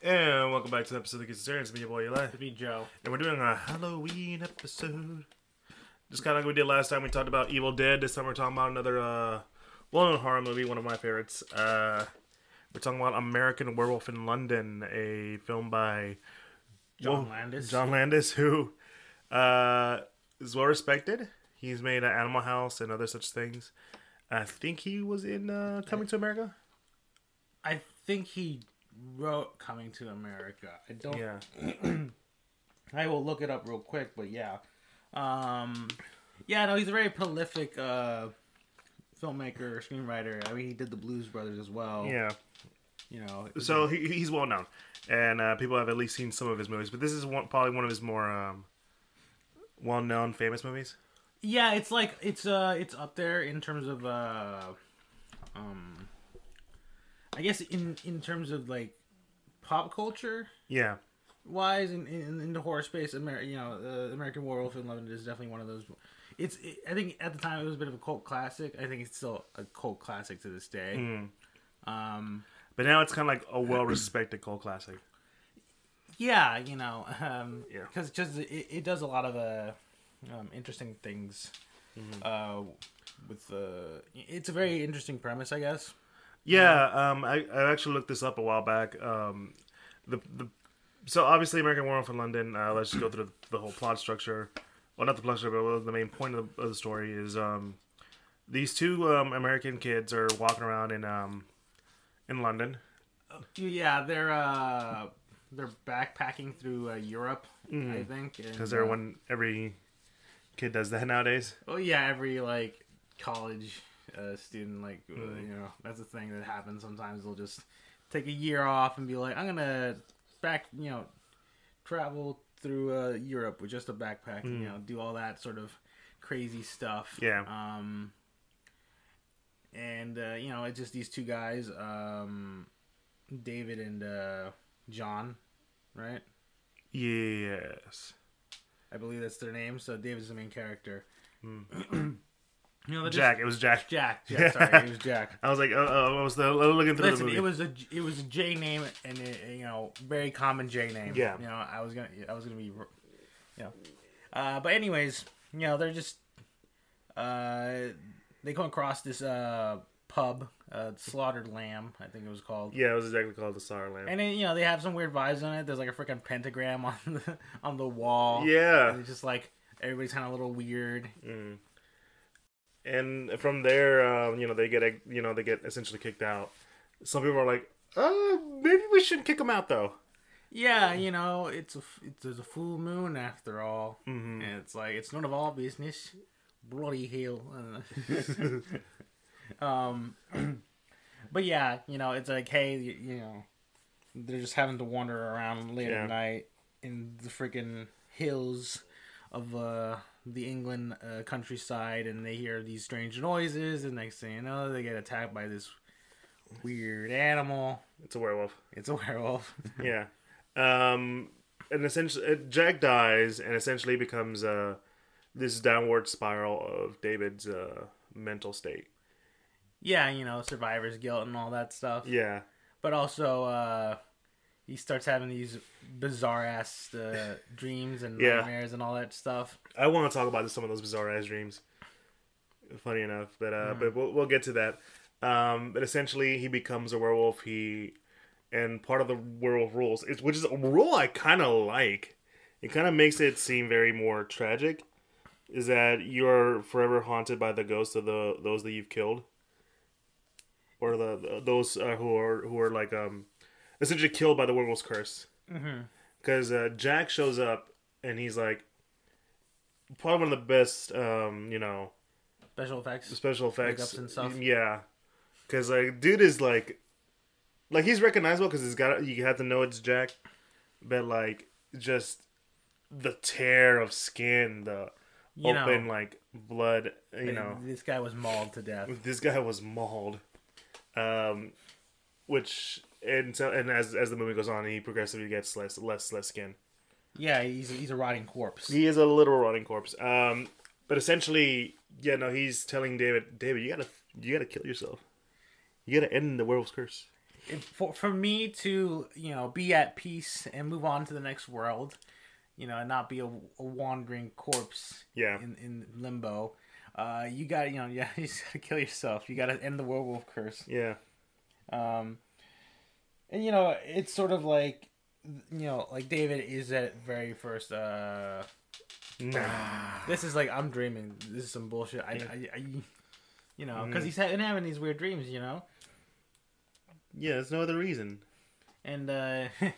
And welcome back to the episode of the Kids It's me, your boy Eli. To be Joe. And we're doing a Halloween episode. Just kind of like we did last time. We talked about Evil Dead. This time we're talking about another uh, well-known horror movie, one of my favorites. Uh, we're talking about American Werewolf in London, a film by John Whoa, Landis. John Landis, who uh, is well respected. He's made Animal House and other such things. I think he was in uh, Coming to America. I think he wrote Coming to America. I don't. Yeah. I will look it up real quick, but yeah. Um, yeah, no, he's a very prolific uh, filmmaker, screenwriter. I mean, he did the Blues Brothers as well. Yeah. You know. So he, he's well known, and uh, people have at least seen some of his movies. But this is one, probably one of his more um, well known, famous movies. Yeah, it's like it's uh it's up there in terms of uh um I guess in in terms of like pop culture Yeah. wise in, in, in the horror space, Amer- you know, uh, American Werewolf in London is definitely one of those. It's it, I think at the time it was a bit of a cult classic. I think it's still a cult classic to this day. Mm. Um, But now it's kind of like a well respected cult classic. yeah, you know, um, Yeah. because just it, it does a lot of uh, um, interesting things. Mm-hmm. Uh, with the, it's a very interesting premise, I guess. Yeah, um, I, I actually looked this up a while back. Um, the the so obviously American Werewolf in London. Uh, let's just go through the, the whole plot structure. Well, not the plot structure, but the main point of the, of the story is um, these two um, American kids are walking around in um, in London. Yeah, they're uh, they're backpacking through uh, Europe, I think. Because they're uh, every kid does that nowadays. Well, yeah, every like college uh, student, like uh, Mm. you know, that's a thing that happens. Sometimes they'll just take a year off and be like, I'm gonna back, you know, travel through uh, Europe with just a backpack, and, you know, do all that sort of crazy stuff. Mm. Yeah. Um. And uh, you know, it's just these two guys, um, David and uh, John, right? Yes. I believe that's their name. So David's the main character. you they're just- Jack. It was Jack. Jack. Jack. Sorry, it was Jack. I was like, oh, oh I was uh, looking through the Listen, movie. it was a it was a J name and a, you know very common J name. Yeah. You know, I was gonna I was gonna be, you know, uh, but anyways, you know, they're just uh, they come across this uh pub, uh, Slaughtered Lamb, I think it was called. yeah, it was exactly called the Sour Lamb. And then you know they have some weird vibes on it. There's like a freaking pentagram on the on the wall. yeah. And it's just like everybody's kind of a little weird. Mm. And from there, um, you know, they get you know they get essentially kicked out. Some people are like, uh, maybe we shouldn't kick them out though. Yeah, you know, it's a it's, there's a full moon after all, Mhm. and it's like it's none of our business. Bloody hell. Uh, um, but yeah, you know, it's like, hey, you, you know, they're just having to wander around late Yeah. at night in the freaking hills of uh the England uh, countryside, and they hear these strange noises, and next thing you know, they get attacked by this weird animal. It's a werewolf. It's a werewolf. yeah. Um, and essentially, uh, Jack dies and essentially becomes uh, this downward spiral of David's uh, mental state. yeah, you know, survivor's guilt and all that stuff. Yeah. But also, uh, he starts having these bizarre ass uh, dreams and Yeah. nightmares and all that stuff. I want to talk about some of those bizarre ass dreams. Funny enough, but uh, but we'll, we'll get to that. Um, but essentially, he becomes a werewolf. He and part of the werewolf rules, is, which is a rule I kind of like. It kind of makes it seem very more tragic. Is that you're forever haunted by the ghosts of the those that you've killed, or the, the those uh, who are who are like um essentially killed by the werewolf's curse Mm-hmm. because uh, Jack shows up and he's like probably one of the best, um, you know, Special effects. special effects and stuff. Yeah, because like dude is like, like he's recognizable because he's got you have to know it's Jack, but like just the tear of skin, the You know, open like blood, you know. this guy was mauled to death. This guy was mauled, um, which and so and as as the movie goes on, he progressively gets less less less skin. Yeah, he's he's a rotting corpse. He is a literal rotting corpse. Um, but essentially, yeah, no, he's telling David, David, you gotta, you gotta kill yourself. You gotta end the werewolf's curse. if, for for me to you know be at peace and move on to the next world, you know, and not be a, a wandering corpse Yeah. in in limbo. Uh, you got you know yeah you just gotta kill yourself. You got to end the werewolf curse. Yeah. Um, and you know, it's sort of like, you know, like David is at very first. Uh, Nah. this is like I'm dreaming. This is some bullshit. I, I, I you know, because he's having having these weird dreams. You know, Yeah, there's no other reason. and uh,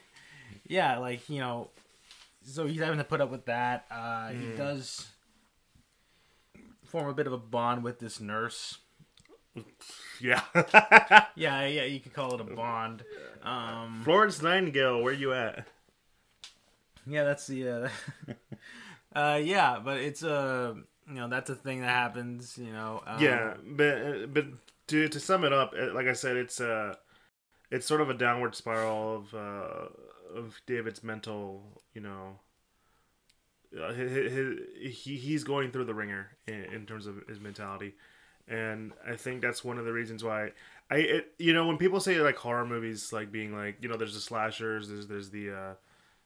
yeah, like you know, so he's having to put up with that. Uh, He does form a bit of a bond with this nurse. Yeah. Yeah, yeah, you could call it a bond. Um, Florence Nightingale, where you at? Yeah, that's the. Uh, uh, yeah, but it's uh, you know that's a thing that happens. You know. Um, yeah, but but to to sum it up, uh, like I said, it's uh it's sort of a downward spiral of uh of David's mental, you know. Uh, his, his, he he's going through the ringer in, in terms of his mentality, and I think that's one of the reasons why I it, you know when people say like horror movies like being like you know there's the slashers there's there's the uh,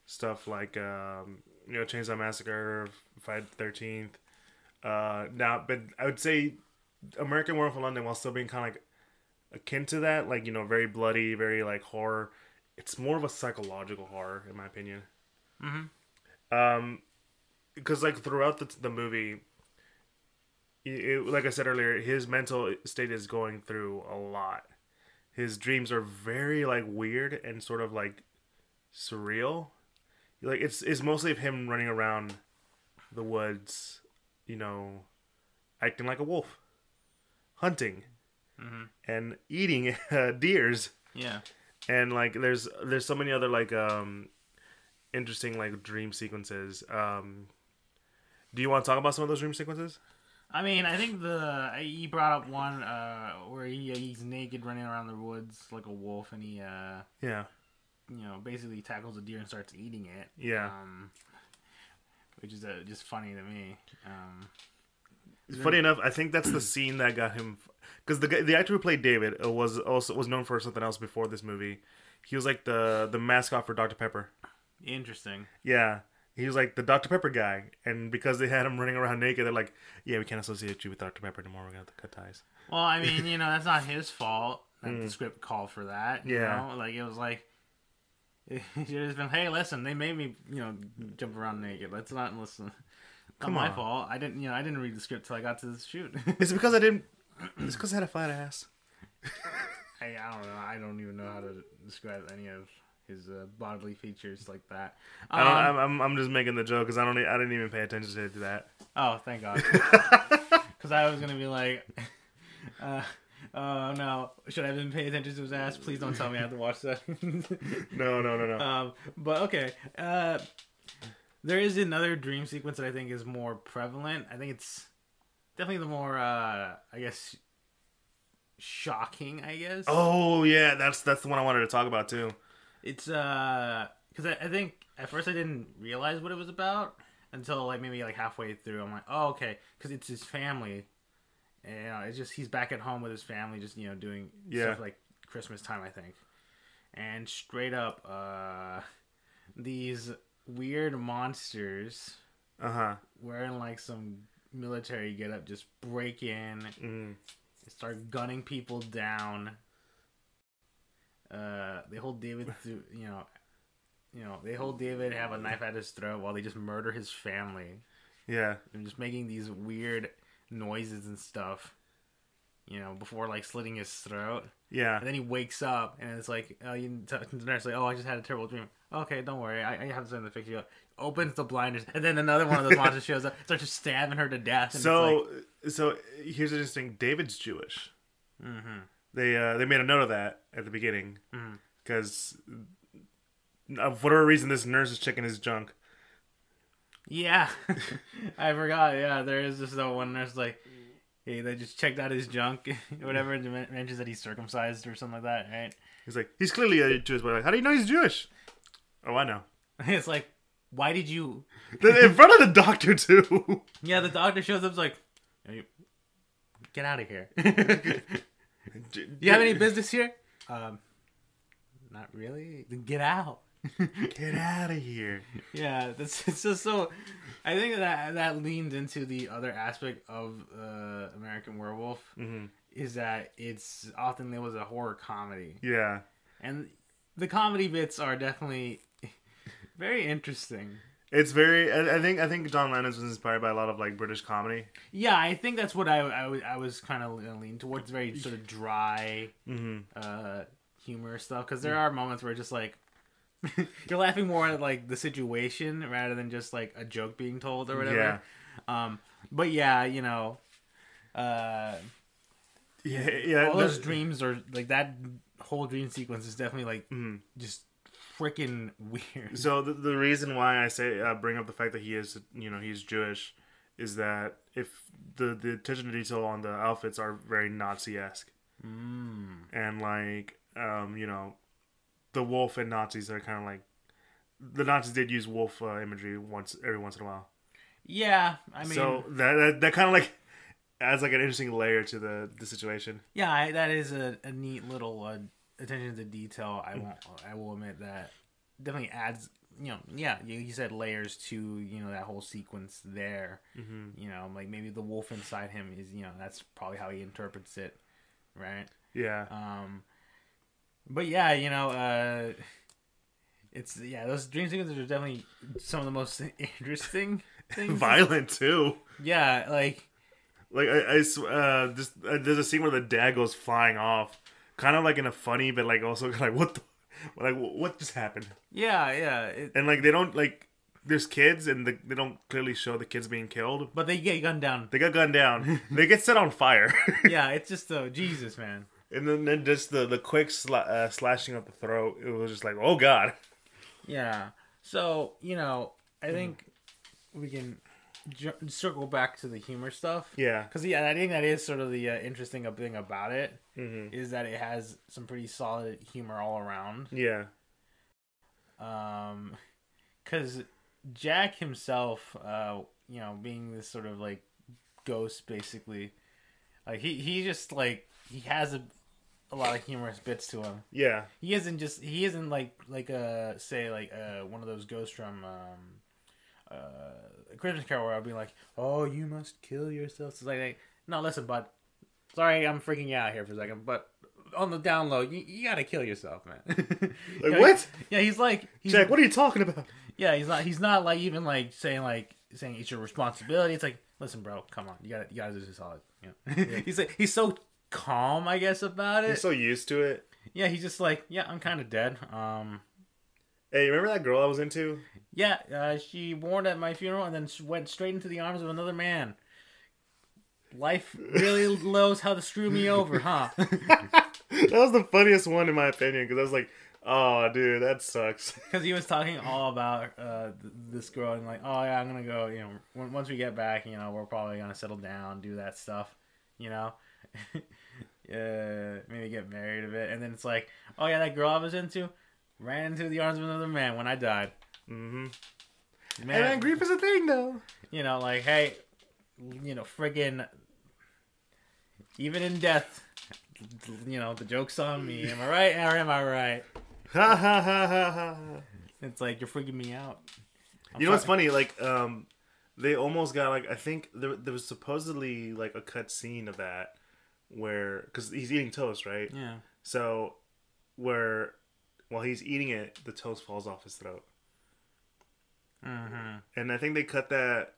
stuff like um, you know Chainsaw Massacre, Friday Thirteenth. Uh, now, but I would say American Werewolf in London, while still being kind of like akin to that, like you know, very bloody, very like horror. It's more of a psychological horror, in my opinion. Mm-hmm. Um, because like throughout the the movie, it, like I said earlier, his mental state is going through a lot. His dreams are very like weird and sort of like surreal. Like it's it's mostly of him running around the woods, you know, acting like a wolf, hunting, and eating uh, deers Yeah. and like there's there's so many other like um interesting like dream sequences um do you want to talk about some of those dream sequences I mean, I think the he brought up one uh, where he he's naked running around the woods like a wolf, and he uh, yeah you know basically tackles a deer and starts eating it. Yeah. Um, which is uh, just funny to me. Um, funny enough i think that's the scene that got him because the the actor who played david uh, was also was known for something else before this movie he was like the the mascot for dr pepper interesting. yeah he was like the dr pepper guy and because they had him running around naked they're like yeah we can't associate you with dr pepper anymore we're gonna have to cut ties Well, I mean, you know, that's not his fault that the mm. script called for that. You. Yeah. know? Like, it was like, it should have been, hey, listen, they made me, you know, jump around naked. Let's not listen. Not Come my on. fault. I didn't, you know, I didn't read the script till I got to the shoot. it's because i didn't it's because i had a flat ass I, I don't know. I don't even know how to describe any of his uh, bodily features like that. Um, I am I'm, I'm just making the joke because I don't. I didn't even pay attention to that. Oh, thank God. Because I was gonna be like, uh, oh no, should I have been paying attention to his ass? Please don't tell me I have to watch that. No, no, no, no. um, but okay. Uh, there is another dream sequence that I think is more prevalent. I think it's definitely the more, uh, I guess, shocking. I guess. oh yeah, that's that's the one I wanted to talk about too. It's uh, because I, I think at first I didn't realize what it was about until like maybe like halfway through. I'm like, oh okay, because it's his family. And, you know, it's just he's back at home with his family, just you know doing Yeah. stuff like Christmas time, I think. And straight up, uh, these weird monsters Uh huh. wearing like some military getup just break in Mm. start gunning people down. Uh, they hold David through, you know, you know, they hold David have a knife at his throat while they just murder his family Yeah. and just making these weird noises and stuff. You know, before like slitting his throat, Yeah. and then he wakes up and it's like, uh, you t- the nurse like, oh, I just had a terrible dream. Okay, don't worry, I, I have something to fix you up. Opens the blinders, and then another one of those monsters shows up, starts just stabbing her to death. And it's So like, so here's the interesting. David's Jewish. mm-hmm. They uh they made a note of that at the beginning because of whatever reason this nurse is checking his junk. Yeah, I forgot. Yeah, there is just that one nurse like, hey, they just checked out his junk, whatever. mentions that he's circumcised or something like that, right? He's like, he's clearly a Jewish boy. Like, how do you know he's Jewish? Oh, I know. It's like, why did you? In front of the doctor too. Yeah, the doctor shows up. Like, "Hey, get out of here. You have any business here? Um, not really. Then get out. Get out of here. yeah, that's it's just so. I think that that leans into the other aspect of uh, American Werewolf hmm is that it's often there was a horror comedy, Yeah. and the comedy bits are definitely very interesting. It's very. I, I think. I think John Landis was inspired by a lot of like British comedy. Yeah, I think that's what I I, was- I was kind of leaning towards very sort of dry hmm uh humor stuff because there are moments where just like you're laughing more at like the situation rather than just like a joke being told or whatever. Yeah. Um, but yeah, you know, uh, Yeah. Yeah. all those dreams are like that whole dream sequence is definitely like mhm. just freaking weird. So the, the reason why I say uh, bring up the fact that he is you know he's Jewish is that if the the attention to detail on the outfits are very Nazi esque Mm. and like um you know the wolf and Nazis are kind of like the Nazis did use wolf uh, imagery once every once in a while. Yeah, I mean, so that that, that kind of like adds like an interesting layer to the the situation. yeah, I, that is a, a neat little uh, attention to detail. I won't. I will admit that definitely adds. You know, yeah, you, you said layers to you know that whole sequence there. Mm-hmm. You know, like maybe the wolf inside him is you know that's probably how he interprets it, right? Yeah. Um, but yeah, you know, uh, it's yeah, those dream sequences are definitely some of the most interesting things. Violent too. Yeah, like Like I, I uh, just uh, there's a scene where the dad goes flying off, kind of like in a funny, but like also like what the, like what just happened? yeah, yeah. It, And like they don't like there's kids and the, they don't clearly show the kids being killed. but they get gunned down. They got gunned down. they get set on fire. Yeah, it's just uh, Jesus, man. and then, then just the the quick sla- uh, slashing of the throat. It was just like oh god. Yeah. So you know, I think we can circle back to the humor stuff. Yeah. Because yeah, I think that is sort of the uh, interesting thing about it hmm is that it has some pretty solid humor all around. Yeah. Um, because Jack himself, uh, you know, being this sort of like ghost, basically, like he he just like he has a a lot of humorous bits to him. Yeah. He isn't just he isn't like like uh say like uh one of those ghosts from um uh A Christmas Carol where I'll be like, oh you must kill yourself. It's like, like no listen, bud. Sorry, I'm freaking you out here for a second, but on the download, you, you gotta kill yourself, man. Like Yeah, what? Yeah, he's like he's, Jack, what are you talking about? yeah, he's not. He's not like even like saying like saying it's your responsibility. It's like, listen, bro, come on, you gotta you gotta do this solid. Yeah. he's like he's so calm, I guess, about it. You're so used to it. yeah, he's just like, yeah, I'm kind of dead. Um, Hey, remember that girl I was into? yeah, uh, she mourned at my funeral and then went straight into the arms of another man. Life really knows how to screw me over, huh? that was the funniest one in my opinion because I was like, "Oh, dude, that sucks." Because he was talking all about uh, th- this girl and like, oh yeah, I'm gonna go. You know, once we get back, you know, we're probably gonna settle down, do that stuff. You know, uh, maybe get married a bit, and then it's like, oh yeah, that girl I was into ran into the arms of another man when I died. Mm-hmm. Man, And man, grief is a thing, though. you know, like, hey, you know, friggin', even in death, you know, the joke's on me. Am I right or am I right? Ha ha ha ha ha. It's like you're freaking me out. I'm You know what's funny? Like, um, they almost got like I think there there was supposedly like a cut scene of that where because he's eating toast, right? Yeah. So where while he's eating it, the toast falls off his throat, Mm-hmm. and I think they cut that.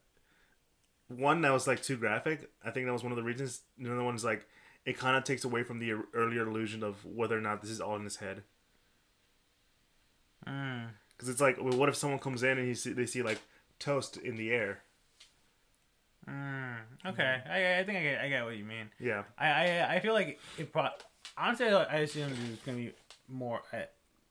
One that was like too graphic. I think that was one of the reasons. Another one's like it kind of takes away from the earlier illusion of whether or not this is all in his head. Mm. Because it's like, well, what if someone comes in and he see, they see like toast in the air? Mm. Okay, I, I think I get, I get what you mean. Yeah, I, I, I feel like it pro- honestly, I assume it's gonna be more. Uh,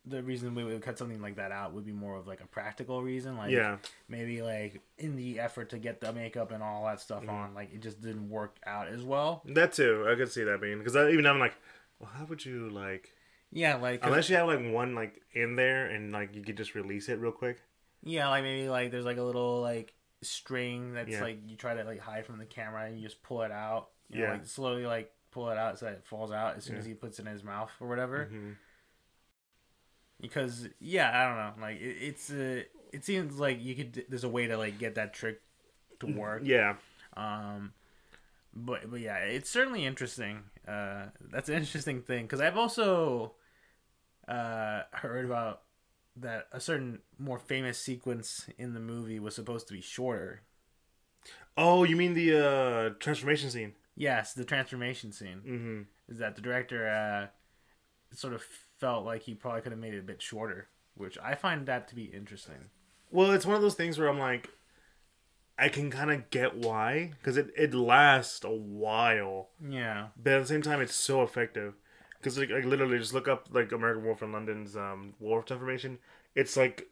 the reason we would cut something like that out would be more of like a practical reason, like yeah, maybe like in the effort to get the makeup and all that stuff on, like it just didn't work out as well. that too. I could see that being because even I'm like, well, how would you like Yeah, like unless you have like one like in there and like you could just release it real quick. yeah, like maybe like there's like a little like string that's Yeah. like you try to like hide from the camera and you just pull it out. You know, Yeah. like slowly like pull it out so that it falls out as soon Yeah. as he puts it in his mouth or whatever. hmm because yeah, I don't know. Like it, it's uh, it seems like you could there's a way to like get that trick to work. Yeah. Um, but but yeah, it's certainly interesting. Uh, that's an interesting thing because I've also uh heard about that a certain more famous sequence in the movie was supposed to be shorter. Oh, you mean the uh transformation scene? Yes, the transformation scene Mm-hmm. is that the director uh sort of felt like he probably could have made it a bit shorter, which I find that to be interesting. Well, it's one of those things where I'm like, I can kind of get why because it it lasts a while, Yeah. but at the same time, it's so effective. Because like, like literally, just look up like American Wolf in London's um, Wolf transformation. It's like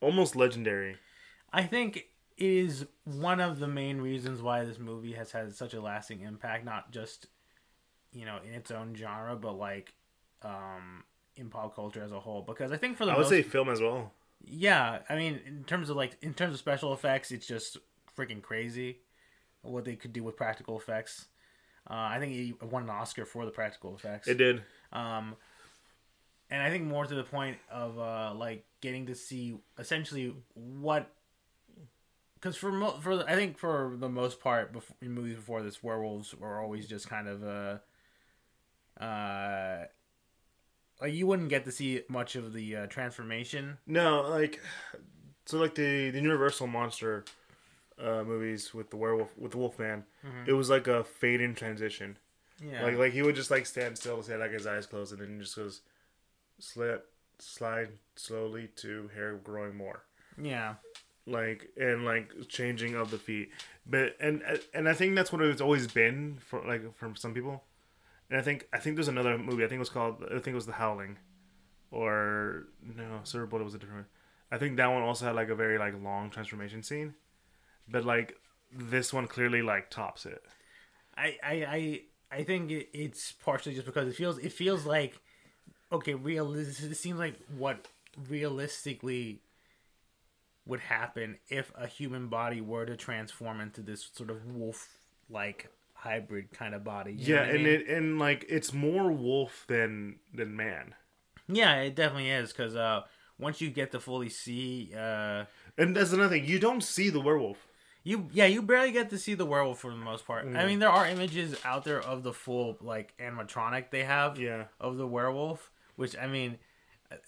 almost legendary. I think it is one of the main reasons why this movie has had such a lasting impact, not just you know in its own genre, but like um, in pop culture as a whole. Because I think for the I would most, say film as well. yeah, I mean in terms of like in terms of special effects, it's just freaking crazy what they could do with practical effects. Uh, I think he won an Oscar for the practical effects. It did. Um, and I think more to the point of uh, like getting to see essentially what, because for mo- for I think for the most part, before, in movies before this, werewolves were always just kind of uh, uh, like you wouldn't get to see much of the uh, transformation. No, like so like the the Universal monster uh, movies with the werewolf with the Wolfman. It was like a fade in transition. Yeah, Like like he would just like stand still, say like his eyes closed, and then just goes slip slide slowly to hair growing more. yeah, Like and like changing of the feet, but and and I think that's what it's always been for like from some people. And I think I think there's another movie. I think it was called. I think it was The Howling, or no, Silver Bullet was a different. I think that one also had like a very like long transformation scene, but like this one clearly like tops it. I I I, think it, it's partially just because it feels it feels like okay, realistic. It seems like what realistically would happen if a human body were to transform into this sort of wolf-like hybrid kind of body. yeah, what I and mean? it and like it's more wolf than than man. yeah, it definitely is because uh, once you get to fully see, uh, And that's another thing. You don't see the werewolf. you yeah, you barely get to see the werewolf for the most part. Mm. I mean, there are images out there of the full like animatronic they have. Yeah. of the werewolf, which I mean,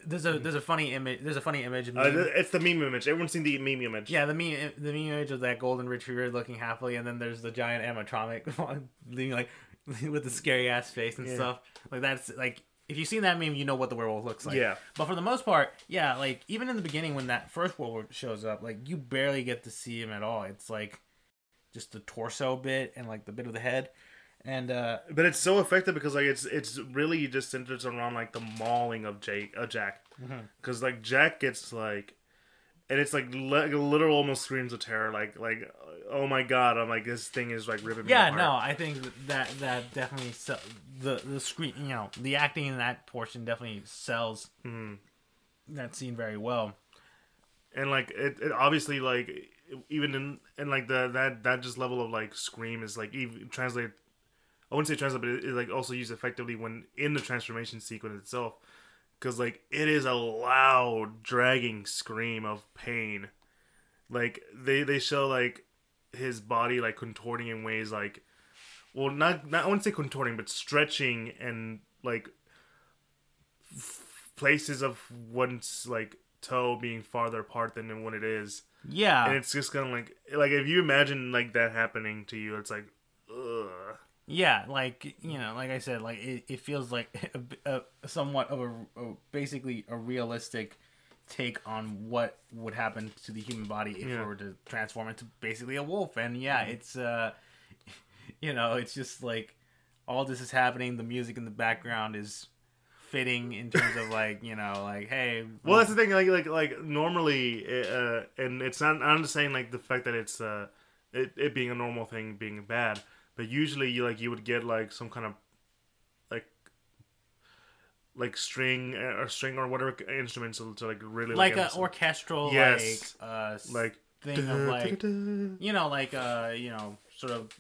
there's a there's a funny image. There's a funny image. Uh, it's the meme image. Everyone's seen the meme image. yeah, the meme the meme image of that golden retriever looking happily, and then there's the giant animatronic leaning like with the scary ass face and Yeah. stuff. Like that's like if you've seen that meme, you know what the werewolf looks like. Yeah. But for the most part, yeah, like even in the beginning when that first werewolf shows up, like you barely get to see him at all. It's like just the torso bit and like the bit of the head. And uh But it's so effective because like it's it's really just centers around like the mauling of Jake, uh, Jack, Mm-hmm. because like Jack gets like, and it's like li- literal almost screams of terror. Like like oh my god, I'm like this thing is like ripping me Yeah, no, I think that that definitely sell, the the screen, you know, the acting in that portion definitely sells Mm-hmm. that scene very well. and like it, it obviously like even in and like the that that just level of like scream is like even translate i wouldn't say translate but it, it like also used effectively when in the transformation sequence itself because like it is a loud dragging scream of pain. Like they they show like his body like contorting in ways like well not not i wouldn't say contorting but stretching and like f- places of one's like toe being farther apart than what it is. Yeah, and it's just kind of like like if you imagine like that happening to you it's like ugh yeah, like you know, like I said, like it, it feels like a, a somewhat of a, a basically a realistic take on what would happen to the human body if Yeah. it were to transform into basically a wolf. And yeah, it's uh, you know, it's just like all this is happening. The music in the background is fitting in terms of like you know, like hey, well that's the thing like like like normally uh and it's not i'm just saying like the fact that it's uh it, it being a normal thing being bad but usually you like you would get like some kind of like like string uh, or string or whatever instruments to, to like really like a emphasize- orchestral Yes. like uh like thing of like you know like uh you know sort of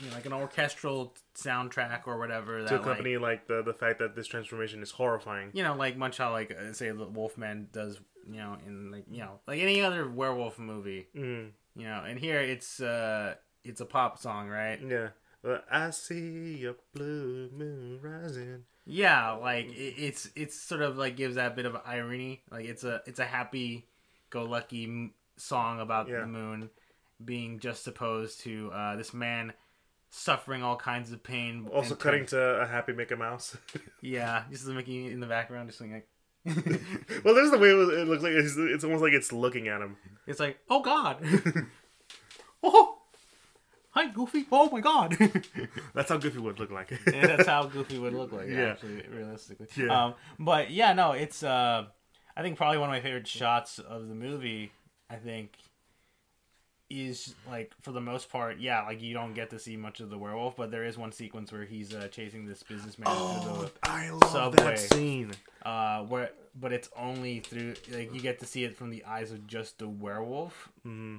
you know, like an orchestral soundtrack or whatever that to like, accompany like, the the fact that this transformation is horrifying. you know, like much how like uh, say the Wolfman does, you know, in like you know, like any other werewolf movie, Mm, you know. And here it's uh it's a pop song, right? yeah. But I see a blue moon rising. Yeah, like it, it's it's sort of like gives that bit of irony. Like it's a it's a happy go lucky m- song about Yeah. the moon being juxtaposed to uh, this man suffering all kinds of pain. Also cutting to a happy Mickey Mouse. Yeah, just Mickey in the background, just like well, there's the way it it looks like it's, it's almost like it's looking at him. it's like oh god, oh hi Goofy, oh my god. That's how Goofy would look like. and that's how Goofy would look like, Yeah. actually, realistically. Yeah. Um, but yeah, no, it's uh, I think probably one of my favorite shots of the movie. I think is like for the most part, yeah, like you don't get to see much of the werewolf, but there is one sequence where he's uh, chasing this businessman through I love Subway. that scene. uh, where, but it's only through like you get to see it from the eyes of just the werewolf. hmm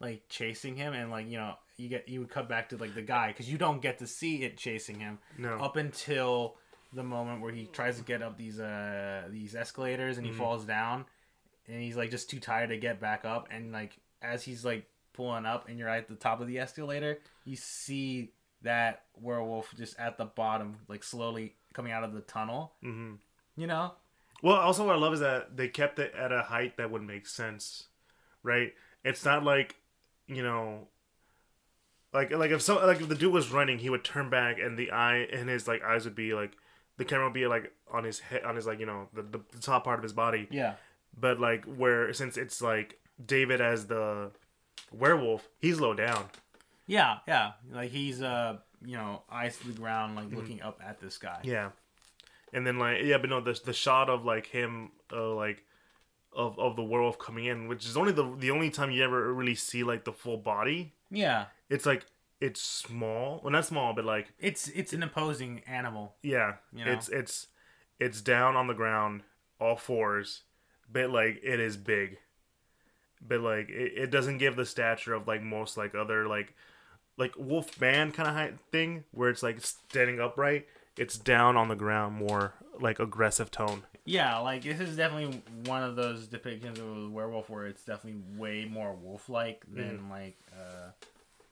Like chasing him, and like you know, you get you would cut back to like the guy because you don't get to see it chasing him No. up until the moment where he tries to get up these uh these escalators and he Mm-hmm. falls down and he's like just too tired to get back up and like as he's like pulling up and you're at the top of the escalator you see that werewolf just at the bottom like slowly coming out of the tunnel hmm you know Well, also what I love is that they kept it at a height that would make sense, right? It's not like, you know, like like if so like if the dude was running, he would turn back and the eye and his like eyes would be like the camera would be like on his head on his like you know the, the, top part of his body, yeah. But like where since it's like David as the werewolf, he's low down. yeah yeah. Like he's uh you know eyes to the ground like looking up at this guy. Mm-hmm. Yeah, and then like yeah, but no, the the shot of like him, uh, like of of the werewolf coming in, which is only the the only time you ever really see like the full body. yeah It's like it's small, well not small, but like it's it's an imposing animal yeah, You know? it's it's it's down on the ground, all fours, but like it is big, but like it, it doesn't give the stature of like most like other like like wolf man kind of thing where it's like standing upright. It's down on the ground, more like aggressive tone. Yeah, like this is definitely one of those depictions of a werewolf where it's definitely way more wolf-like than like,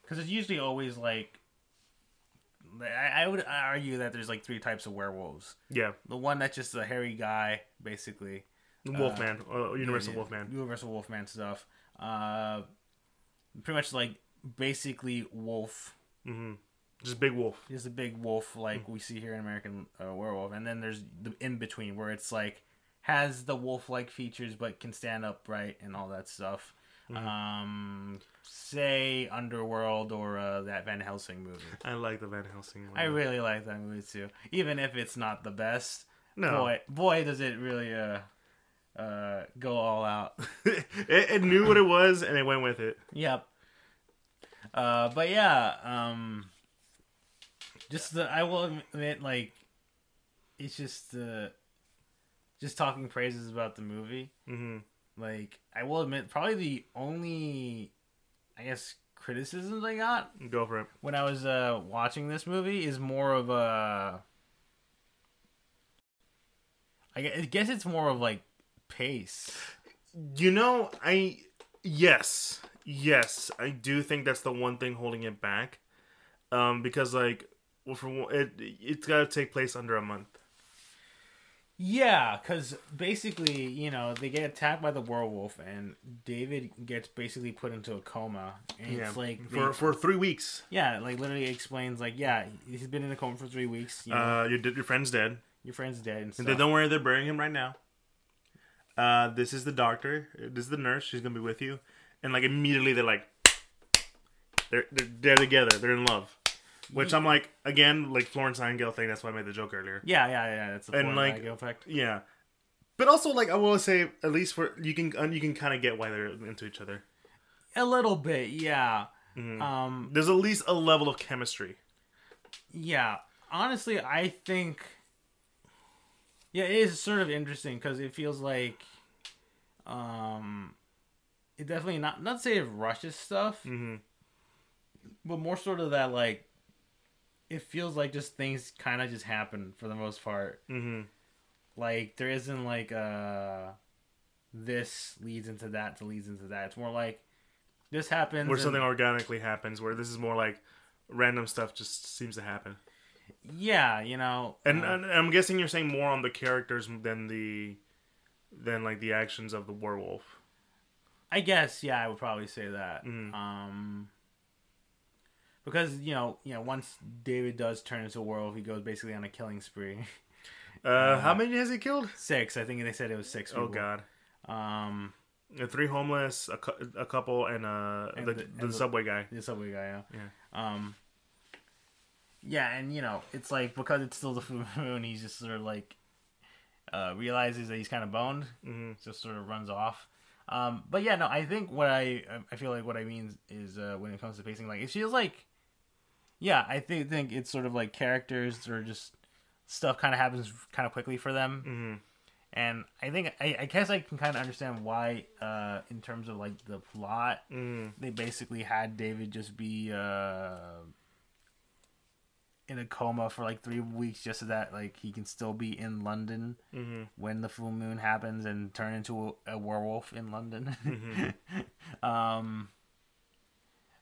because it's usually always like. I, I would argue that there's like three types of werewolves. Yeah, The one that's just a hairy guy, basically. The Wolfman, uh, Universal Yeah, Wolfman. Universal Wolfman stuff. Uh, pretty much like basically wolf. hmm Just a big wolf. Just a big wolf like Hmm. we see here in American uh, Werewolf, and then there's the in between where it's like has the wolf like features but can stand upright and all that stuff. Mm-hmm. Um, say Underworld or uh, that Van Helsing movie. I like the Van Helsing. One. I really like that movie too, even if it's not the best. no, Boy, boy, does it really uh, uh, go all out. it, it knew what it was and it went with it. Yep. Uh, but yeah, um, just the I will admit, like, it's just uh, just talking praises about the movie. hmm Like, I will admit, probably the only, I guess, criticisms I got Go for it. when I was uh watching this movie is more of a. I guess it's more of like pace. You know, I yes, yes, I do think that's the one thing holding it back, um, because like, well, for one, it it's got to take place under a month. Yeah, because basically, you know, they get attacked by the werewolf, and David gets basically put into a coma. And Yeah, it's like, for they- for three weeks. yeah, like literally explains, like, yeah, he's been in a coma for three weeks. You know, Uh, your your friend's dead. your friend's dead and And don't worry, they're burying him right now. Uh, this is the doctor. This is the nurse. She's gonna be with you. And like immediately, they're like, they're they're, they're together. They're in love. Which I'm like, again, like Florence Nightingale thing. That's why I made the joke earlier. yeah, yeah, yeah. That's the And, like- like effect. Yeah, but also like I will say, at least for you can uh, you can kind of get why they're into each other. A little bit, yeah. Mhm. Um, There's at least a level of chemistry. yeah. Honestly, I think, yeah, it is sort of interesting because it feels like, um, it definitely not not to say it rushes stuff. hmm but more sort of that like it feels like just things kind of just happen for the most part. Mm-hmm. Like there isn't like uh this leads into that to leads into that. It's more like this happens Where and- something organically happens. Where this is more like random stuff just seems to happen. Yeah, you know. And, uh, and I'm guessing you're saying more on the characters than the than like the actions of the werewolf. I guess yeah, I would probably say that. Mhm. Um because you know, you know, once David does turn into a werewolf, he goes basically on a killing spree. Uh, how many has he killed? six, I think they said it was six. Oh. God, Um, Uh, three homeless, a, cou- a couple, and uh And the, the- and the- subway guy. the subway guy. Yeah. Yeah. Um. Yeah, and you know, it's like because it's still the full moon, he's just sort of like uh, realizes that he's kind of boned, hmm just sort of runs off. Um, but yeah, no, I think what I I feel like what I mean is uh, when it comes to pacing, like it feels like, yeah, I think think it's sort of like characters or just stuff kind of happens kind of quickly for them, hmm and I think I, I guess I can kind of understand why, uh, in terms of like the plot, hmm they basically had David just be uh, in a coma for like three weeks just so that like he can still be in London hmm when the full moon happens and turn into a, a werewolf in London. Mhm. um,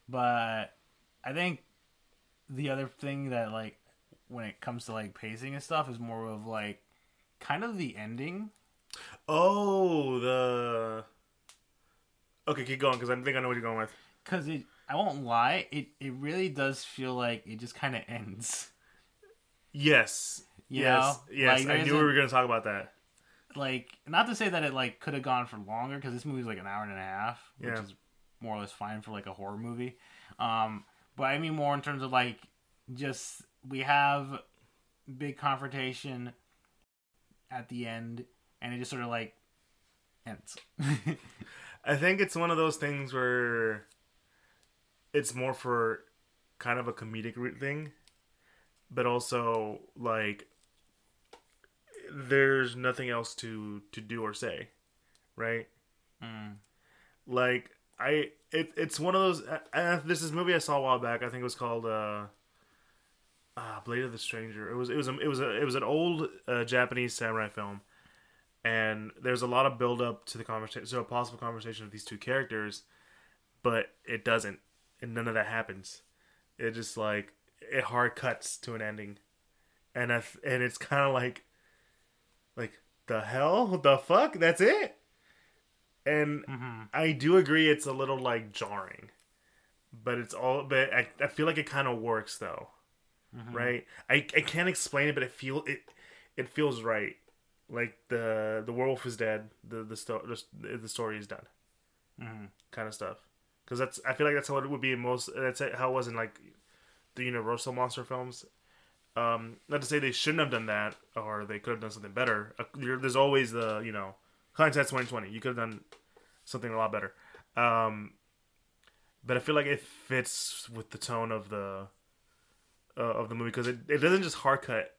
but I think the other thing that like when it comes to like pacing and stuff is more of like kind of the ending. Oh, the. Okay, keep going because I think I know what you're going with. Cause it, I won't lie, it it really does feel like it just kind of ends. Yes. You yes. know? Yes. Like, I knew we were going to talk about that. like not to say that it like could have gone for longer because this movie's like an hour and a half which is more or less fine for like a horror movie um but i mean more in terms of like just we have big confrontation at the end and it just sort of like ends I think it's one of those things where it's more for kind of a comedic thing, but also like there's nothing else to to do or say, right? Mm. Like I, it, it's one of those. Uh, uh, this is movie I saw a while back. I think it was called uh, uh, Blade of the Stranger. It was it was a, it was a, it was an old uh, Japanese samurai film, and there's a lot of build up to the conversation, so a possible conversation of these two characters, but it doesn't, and none of that happens. It just like it hard cuts to an ending, and I, and it's kind of like, like the hell, the fuck, that's it, and hmm I do agree it's a little like jarring, but it's all. But I, I feel like it kind of works though, Mhm. right? I, I can't explain it, but it feel it it feels right. Like the the werewolf is dead. The the sto- the, the story is done, hmm kind of stuff. Because that's I feel like that's how it would be in most. That's how it was in like the Universal monster films. Um, not to say they shouldn't have done that, or they could have done something better. Uh, There's always the you know hindsight's 2020. You could have done something a lot better. Um, but I feel like it fits with the tone of the uh, of the movie because it, it doesn't just hard cut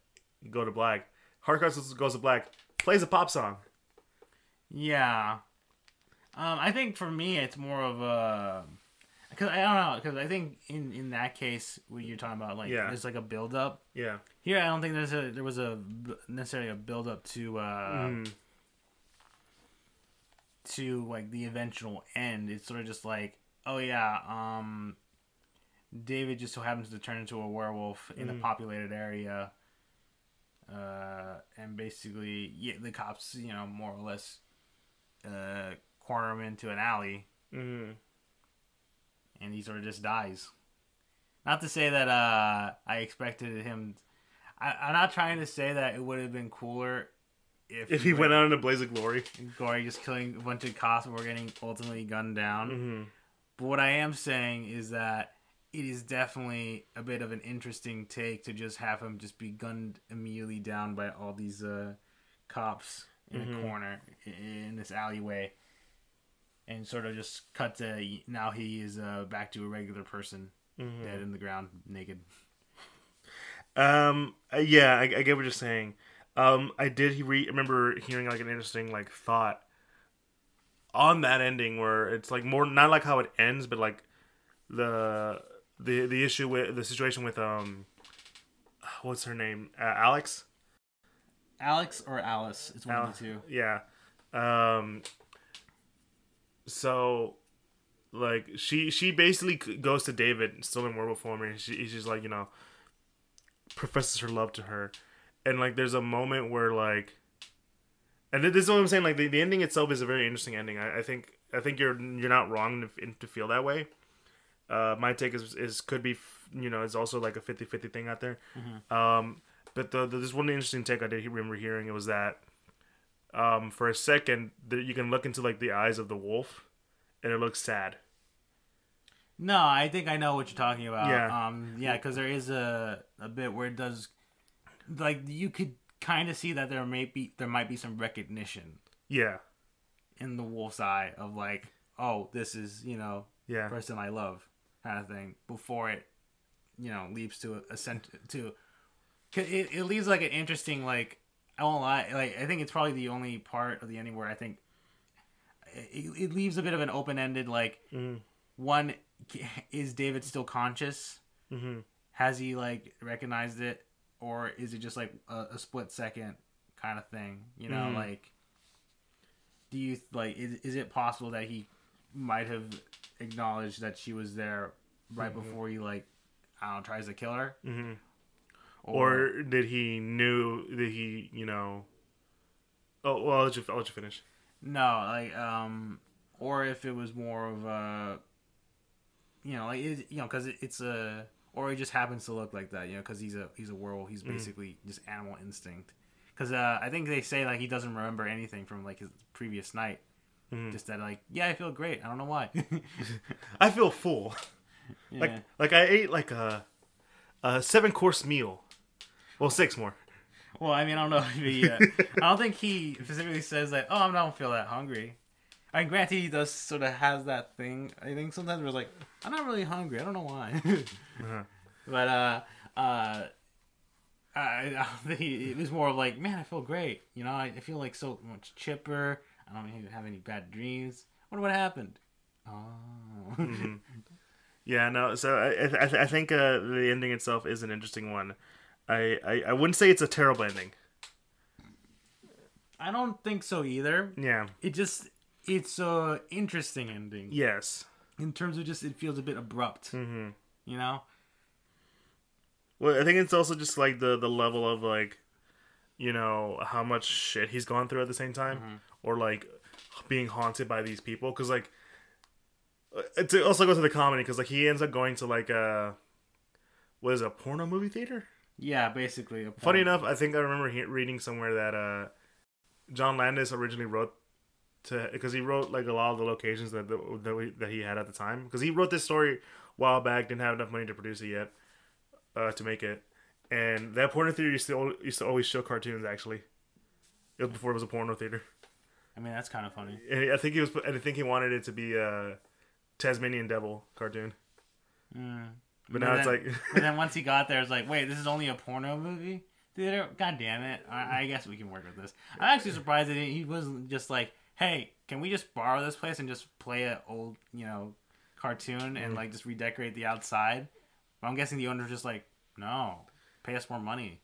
go to black. Hard cut goes to black. Plays a pop song. Yeah. Um, I think for me, it's more of a because I don't know because I think in in that case, what you're talking about, like Yeah. there's like a build up. Yeah. Here, I don't think there's a there was a necessarily a build up to uh Mm. To like the eventual end. It's sort of just like, oh yeah, um, David just so happens to turn into a werewolf in a Mm. populated area. Uh, and basically, yeah, the cops, you know, more or less, uh, corner him into an alley, Mm. and he sort of just dies. Not to say that uh, I expected him. I, I'm not trying to say that it would have been cooler if If he went out in a blaze of glory. Gory just killing a bunch of cops and we're getting ultimately gunned down. Mm-hmm. But what I am saying is that it is definitely a bit of an interesting take to just have him just be gunned immediately down by all these uh, cops in Mhm. a corner in this alleyway. And sort of just cut to now he is uh, back to a regular person, Mm-hmm. dead in the ground, naked. Um. uh, Yeah, I, I get what you're saying. Um. I did he re- remember hearing like an interesting like thought on that ending where it's like more not like how it ends, but like the the the issue with the situation with um, what's her name? Uh, Alex. Alex or Alice? It's one Al- of the two. Yeah. Um. So, like, she she basically goes to David, still in werewolf form, and she, she's like, you know, professes her love to her, and like, there's a moment where like, and this is what I'm saying. Like, the, the ending itself is a very interesting ending. I, I think I think you're you're not wrong to, to feel that way. Uh, my take is, is could be you know it's also like a 50-50 thing out there. Um, but the, the, there's one interesting take I did remember hearing. It was that um, for a second that you can look into like the eyes of the wolf, and it looks sad. No, I think I know what you're talking about. Yeah. Um, yeah, because there is a a bit where it does, like you could kind of see that there may be there might be some recognition Yeah, in the wolf's eye of like, oh, this is you know yeah, person I love kind of thing before it, you know, leaps to a, a cent to, 'cause it, it leaves like an interesting like I won't lie like I think it's probably the only part of the ending where I think it, it leaves a bit of an open ended like Mhm. one is David still conscious? Hmm has he like recognized it or is it just like a, a split second kind of thing you know Mhm. like do you like is, is it possible that he might have acknowledged that she was there right before he like i don't know tries to kill her hmm Or did he knew that he you know? Oh well, I'll let you I'll let you finish. no like um or if it was more of a you know like it, you know because it, it's a or he just happens to look like that you know because he's a he's a werewolf he's basically just animal instinct because uh, i think they say like he doesn't remember anything from like his previous night Mhm. just that like yeah i feel great i don't know why I feel full. yeah. Like like I ate like a a seven course meal. Well, six more. well i mean i don't know if he uh, i don't think he specifically says that oh i don't feel that hungry I mean, granted, he does sort of has that thing. I think sometimes we're like, I'm not really hungry. I don't know why. Uh-huh. But uh, uh, I, I he- it was more of like, man, I feel great. You know, I, I feel like so much chipper. I don't even have any bad dreams. What what happened? Oh, Mm-hmm. Yeah, no. So I I, th- I think uh, the ending itself is an interesting one. I, I I wouldn't say it's a terrible ending. I don't think so either. Yeah. It just it's a interesting ending Yes. in terms of just it feels a bit abrupt. Mm-hmm. You know, Well, I think it's also just like the the level of like, you know, how much shit he's gone through at the same time, Mm-hmm. or like being haunted by these people. Because like, it also goes to the comedy because like he ends up going to like a, what is it, a porno movie theater? yeah, basically. A Funny enough, I think I remember he- reading somewhere that uh, John Landis originally wrote to because he wrote like a lot of the locations that that, we, that he had at the time because he wrote this story a while back, didn't have enough money to produce it yet uh, to make it, and that porno theater used to used to always show cartoons actually. It was before it was a porno theater, I mean, that's kind of funny. and I think he was. and I think he wanted it to be a Tasmanian Devil cartoon, Mm. but now it's then- like and then once he got there, it's like, wait, this is only a porno movie theater. God damn it! I, I guess we can work with this. I'm actually surprised that he wasn't just like, hey, can we just borrow this place and just play an old, you know, cartoon and like just redecorate the outside? But I'm guessing the owner's just like, no, pay us more money.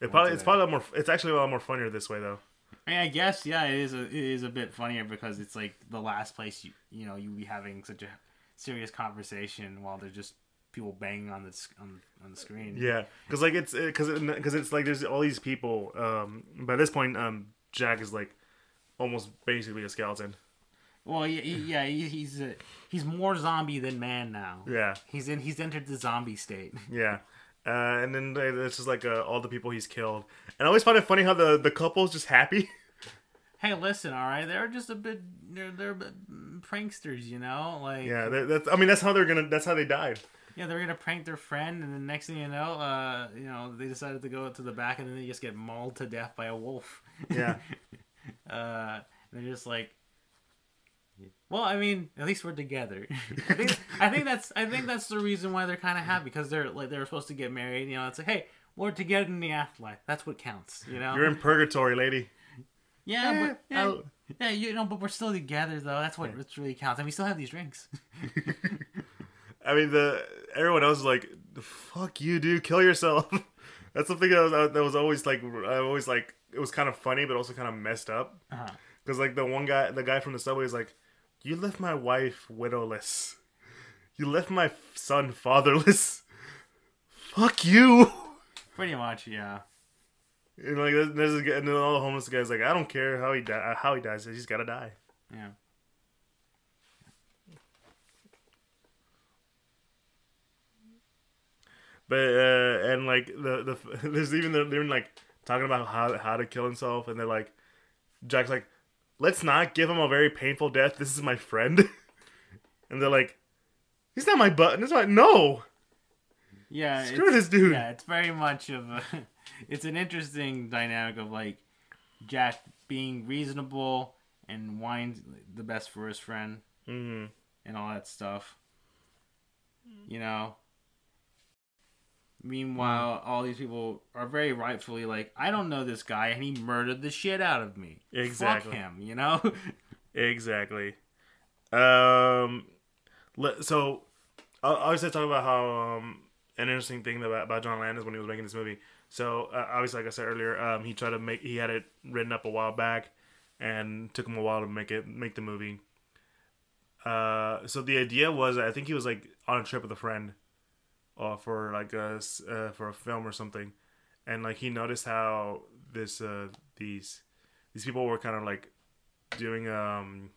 it probably it's probably a lot more. It's actually a lot more funnier this way though. I, mean, I guess yeah, it is a it is a bit funnier because it's like the last place you you know you be having such a serious conversation while there's just people banging on the on, on the screen. Yeah, because like it's because because it's like there's all these people. Um, by this point, um, Jack is like almost basically a skeleton. Well, yeah, yeah, he's uh he's more zombie than man now. Yeah, He's in he's entered the zombie state. yeah. Uh, and then uh, it's just like uh, all the people he's killed, and I always find it funny how the the couple's just happy. hey, listen, all right, they're just a bit they're they're a bit pranksters, you know, like yeah, that's I mean that's how they're gonna that's how they died. yeah, they're gonna prank their friend, and the next thing you know, uh, you know, they decided to go to the back, and then they just get mauled to death by a wolf. Yeah. uh, they're just like. Well, I mean, at least we're together. I think I think that's I think that's the reason why they're kind of happy because they're like they're supposed to get married. You know, it's like, hey, we're together in the afterlife. That's what counts. You know. You're in purgatory, lady. Yeah, Eh, but yeah, yeah, you know, but we're still together though. That's what what really counts, and we still have these drinks. I mean the everyone else is like, "Fuck you, dude, kill yourself." That's something that was that was always like I always like it was kind of funny, but also kind of messed up. Uh-huh. Because like the one guy, the guy from the subway is like, "You left my wife widowless. You left my son fatherless. Fuck you." Pretty much, yeah. And like there's, a and then all the homeless guys like, "I don't care how he die, how he dies. He's got to die." Yeah. But uh, and like the the there's even they're, they're like talking about how how to kill himself, and they're like, Jack's like, let's not give him a very painful death. This is my friend, and they're like, he's not my button. It's my no. Yeah. Screw it's- this dude. Yeah, it's very much of a. It's an interesting dynamic of like Jack being reasonable and wanting the best for his friend hmm and all that stuff. You know. Meanwhile, all these people are very rightfully like, I don't know this guy, and he murdered the shit out of me. Exactly. Fuck him, you know. Exactly. Um, let, so I I always talk about how um an interesting thing about, about John Landis when he was making this movie. So uh, obviously, like I said earlier, um, he tried to make he had it written up a while back, and took him a while to make it make the movie. Uh, so the idea was, I think he was like on a trip with a friend, uh, for like a uh, for a film or something, and like he noticed how this uh these these people were kind of like doing um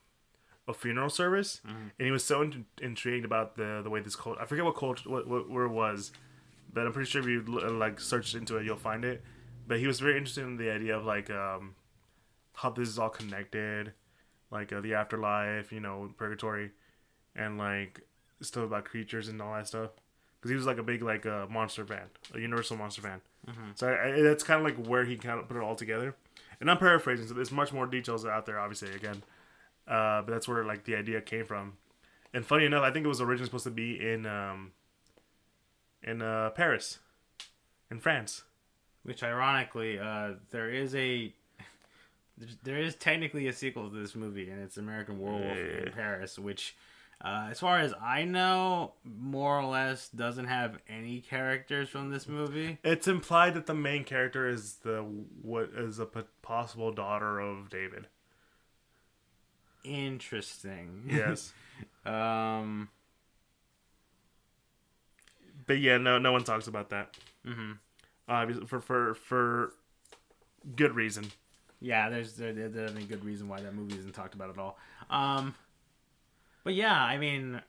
a funeral service, Mhm. and he was so in- intrigued about the the way this cult. I forget what culture what, what where it was, but I'm pretty sure if you like search into it, you'll find it. But he was very interested in the idea of like um how this is all connected, like uh, the afterlife, you know, purgatory, and like stuff about creatures and all that stuff. Because he was like a big like uh, monster fan, a Universal monster fan. Mhm. So I, I, that's kind of like where he kind of put it all together. And I'm paraphrasing, so there's much more details out there, obviously. Again, uh, but that's where like the idea came from. And funny enough, I think it was originally supposed to be in um, in uh, Paris, in France. Which ironically, uh, there is a there's- technically a sequel to this movie, and it's American Werewolf in Yeah. Paris, which, uh, as far as I know, more or less doesn't have any characters from this movie. It's implied that the main character is the what is a possible daughter of David. Interesting. Yes, um. but yeah, no, no one talks about that. hmm Obviously, for for for good reason. Yeah, there's there, there- there's any good reason why that movie isn't talked about at all. Um, but yeah, I mean,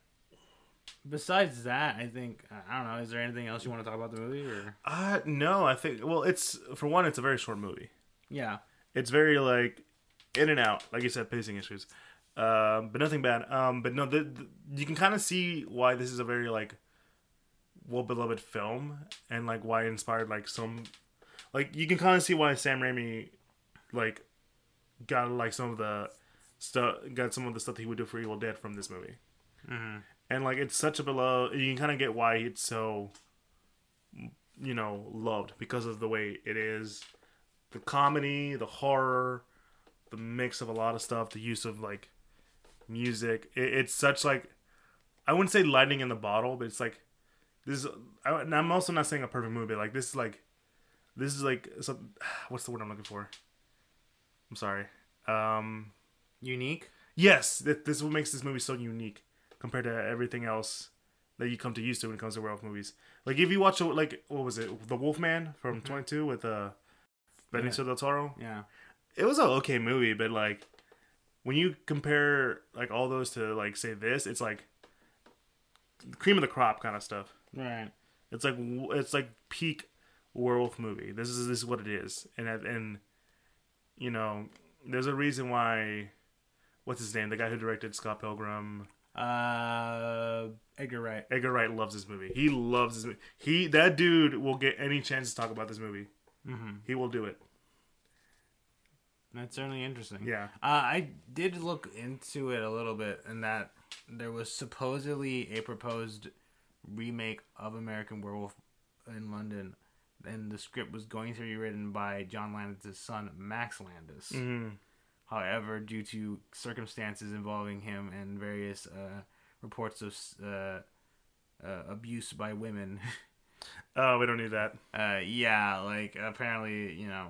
besides that, I think I don't know. Is there anything else you want to talk about the movie? Or Uh no, I think well, it's for one, it's a very short movie. yeah, It's very like in and out, like you said, pacing issues. Um, but nothing bad. Um, but no, the, the, you can kind of see why this is a very like well beloved film, and like why it inspired like some, like you can kind of see why Sam Raimi, like, got like some of the stuff, got some of the stuff that he would do for Evil Dead from this movie, hmm and like it's such a beloved. You can kind of get why it's so, you know, loved because of the way it is, the comedy, the horror, the mix of a lot of stuff, the use of like music. It, it's such like I wouldn't say lightning in the bottle, but it's like this is. I, and I'm also not saying a perfect movie. but, Like this is like this is like some, what's the word I'm looking for? I'm sorry. Um, unique. yes, this is what makes this movie so unique compared to everything else that you come to used to when it comes to werewolf movies. Like if you watch like what was it, The Wolfman from 22 with uh Benicio del Toro. Yeah, It was an okay movie, but like when you compare like all those to like say this, it's like cream of the crop kind of stuff. right. It's like it's like peak werewolf movie. This is this is what it is, and and you know, there's a reason why. What's his name? The guy who directed Scott Pilgrim. Uh, Edgar Wright. Edgar Wright loves this movie. He loves this movie. He that dude will get any chance to talk about this movie. Mm-hmm. He will do it. That's certainly interesting. Yeah. Uh, I did look into it a little bit, and that there was supposedly a proposed remake of American Werewolf in London, and the script was going to be written by John Landis' son, Max Landis. Mm. However, due to circumstances involving him and various uh, reports of uh, uh, abuse by women. Oh, we don't need that. uh, yeah, like apparently, you know,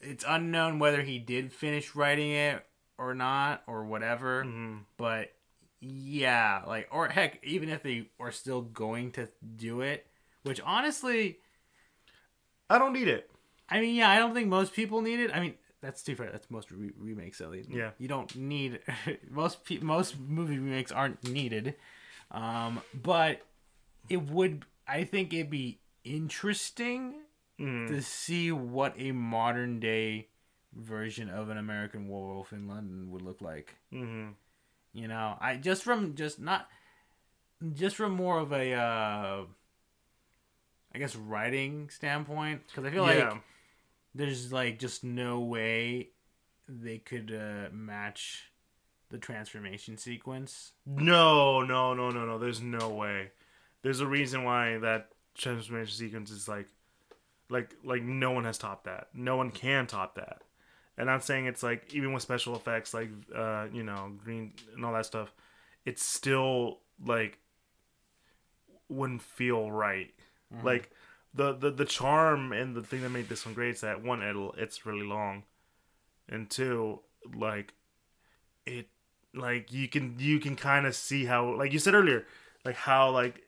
it's unknown whether he did finish writing it or not or whatever. hmm But yeah, like or heck, even if they are still going to do it, which honestly, I don't need it. I mean, yeah, I don't think most people need it. I mean, that's too far. That's most re- remakes, at. Yeah. you don't need most pe- most movie remakes aren't needed, um, but it would. I think it'd be interesting Mm. to see what a modern day version of an American Werewolf in London would look like. hmm You know, I just from just not just from more of a uh I guess writing standpoint because I feel Yeah. like there's like just no way they could uh match the transformation sequence. No, no, no, no, no. There's no way. There's a reason why that transformation sequence is like, like, like no one has topped that. No one can top that. And I'm saying it's like even with special effects, like, uh, you know, green and all that stuff, it's still like wouldn't feel right. Like the, the the charm and the thing that made this one great is that one, it'll it's really long, and two, like it like you can you can kind of see how like you said earlier like how like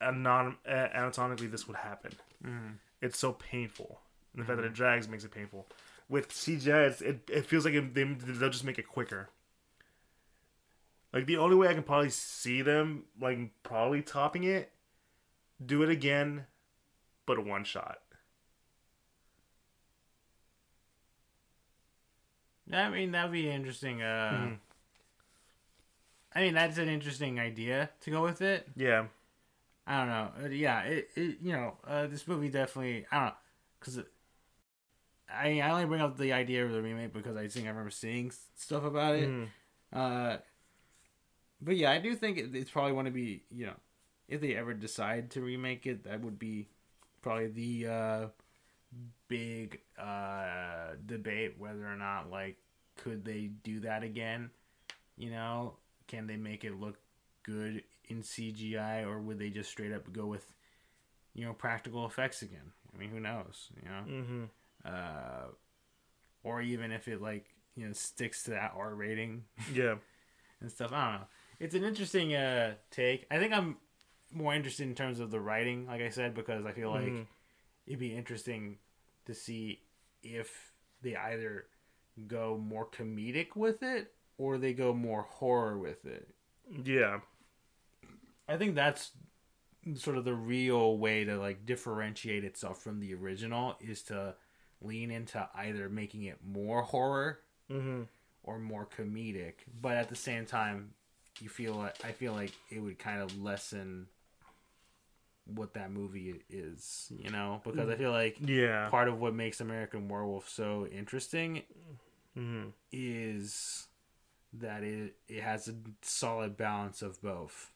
anon- anatomically this would happen. Mm-hmm. It's so painful. And the fact that it mm-hmm. drags makes it painful. With cgi it, it feels like it, they, they'll just make it quicker. Like the only way i can probably see them like probably topping it do it again but a one shot I mean, that'd be interesting. Uh, Mhm. I mean, that's an interesting idea to go with it. yeah I don't know. Uh, yeah, it, it you know, uh, this movie definitely. I don't know, because I I only bring up the idea of the remake because I think I remember seeing stuff about it. Mhm. Uh, but yeah, I do think it, it's probably want to be you know, if they ever decide to remake it, that would be probably the uh, big uh, debate whether or not like could they do that again? You know, can they make it look good in CGI or would they just straight up go with you know practical effects again? I mean, who knows? You know Mhm. uh, or even if it like you know sticks to that R rating yeah and stuff. I don't know. It's an interesting uh, take. I think I'm more interested in terms of the writing, like I said, because I feel like Mhm. it'd be interesting to see if they either go more comedic with it or they go more horror with it. yeah I think that's sort of the real way to like differentiate itself from the original is to lean into either making it more horror hmm or more comedic, but at the same time, you feel like I feel like it would kind of lessen what that movie is, you know, because I feel like yeah part of what makes American Werewolf so interesting hmm is that it it has a solid balance of both.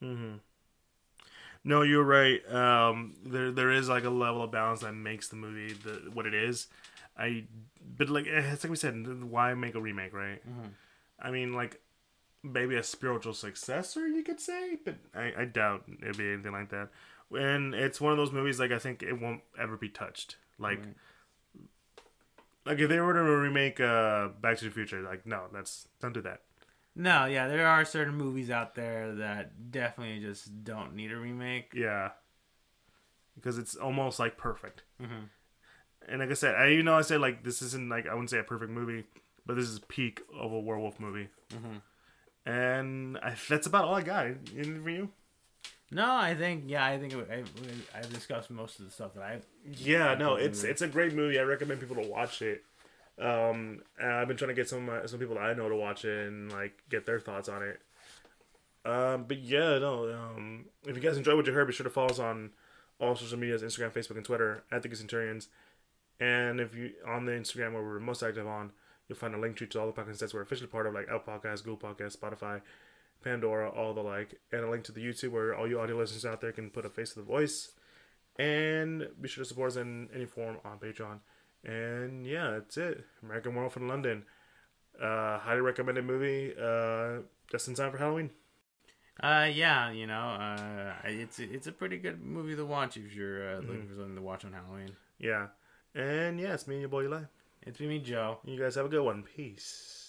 hmm No, you're right. Um, there there is like a level of balance that makes the movie the what it is. I, but like eh, it's like we said, why make a remake, right? Mhm. I mean, like maybe a spiritual successor, you could say, but I, I doubt it'd be anything like that. And it's one of those movies like I think it won't ever be touched. Like, Right. like if they were to remake uh, Back to the Future, like no, that's don't do that. No, yeah, there are certain movies out there that definitely just don't need a remake. Yeah, because it's almost like perfect. Mhm. And like I said, I you know I said like this isn't like I wouldn't say a perfect movie, but this is peak of a werewolf movie. Mhm. And I, that's about all I got. Anything for you? No, I think yeah, I think I, I've discussed most of the stuff that I've. Yeah, no, it's it's a great movie. I recommend people to watch it. Um, and I've been trying to get some of my, some people that I know to watch it and like get their thoughts on it. Um, but yeah, no. Um, if you guys enjoy what you heard, be sure to follow us on all social medias: Instagram, Facebook, and Twitter at the Centurions. And if you on the Instagram where we're most active on, You'll find a link tree to all the podcast that we're officially part of, like Apple Podcasts, Google Podcasts, Spotify, Pandora, all the like, and a link to the YouTube where all you audio listeners out there can put a face to the voice. And be sure to support us in any form on Patreon. And yeah, that's it. American Werewolf in London. Uh, highly recommended movie. Uh, just in time for Halloween. Uh, yeah, you know, uh, it's it's a pretty good movie to watch if you're uh, looking mm-hmm. for something to watch on Halloween. Yeah, and yeah, it's me and your boy Eli. It's me, Joe. You guys have a good one. Peace.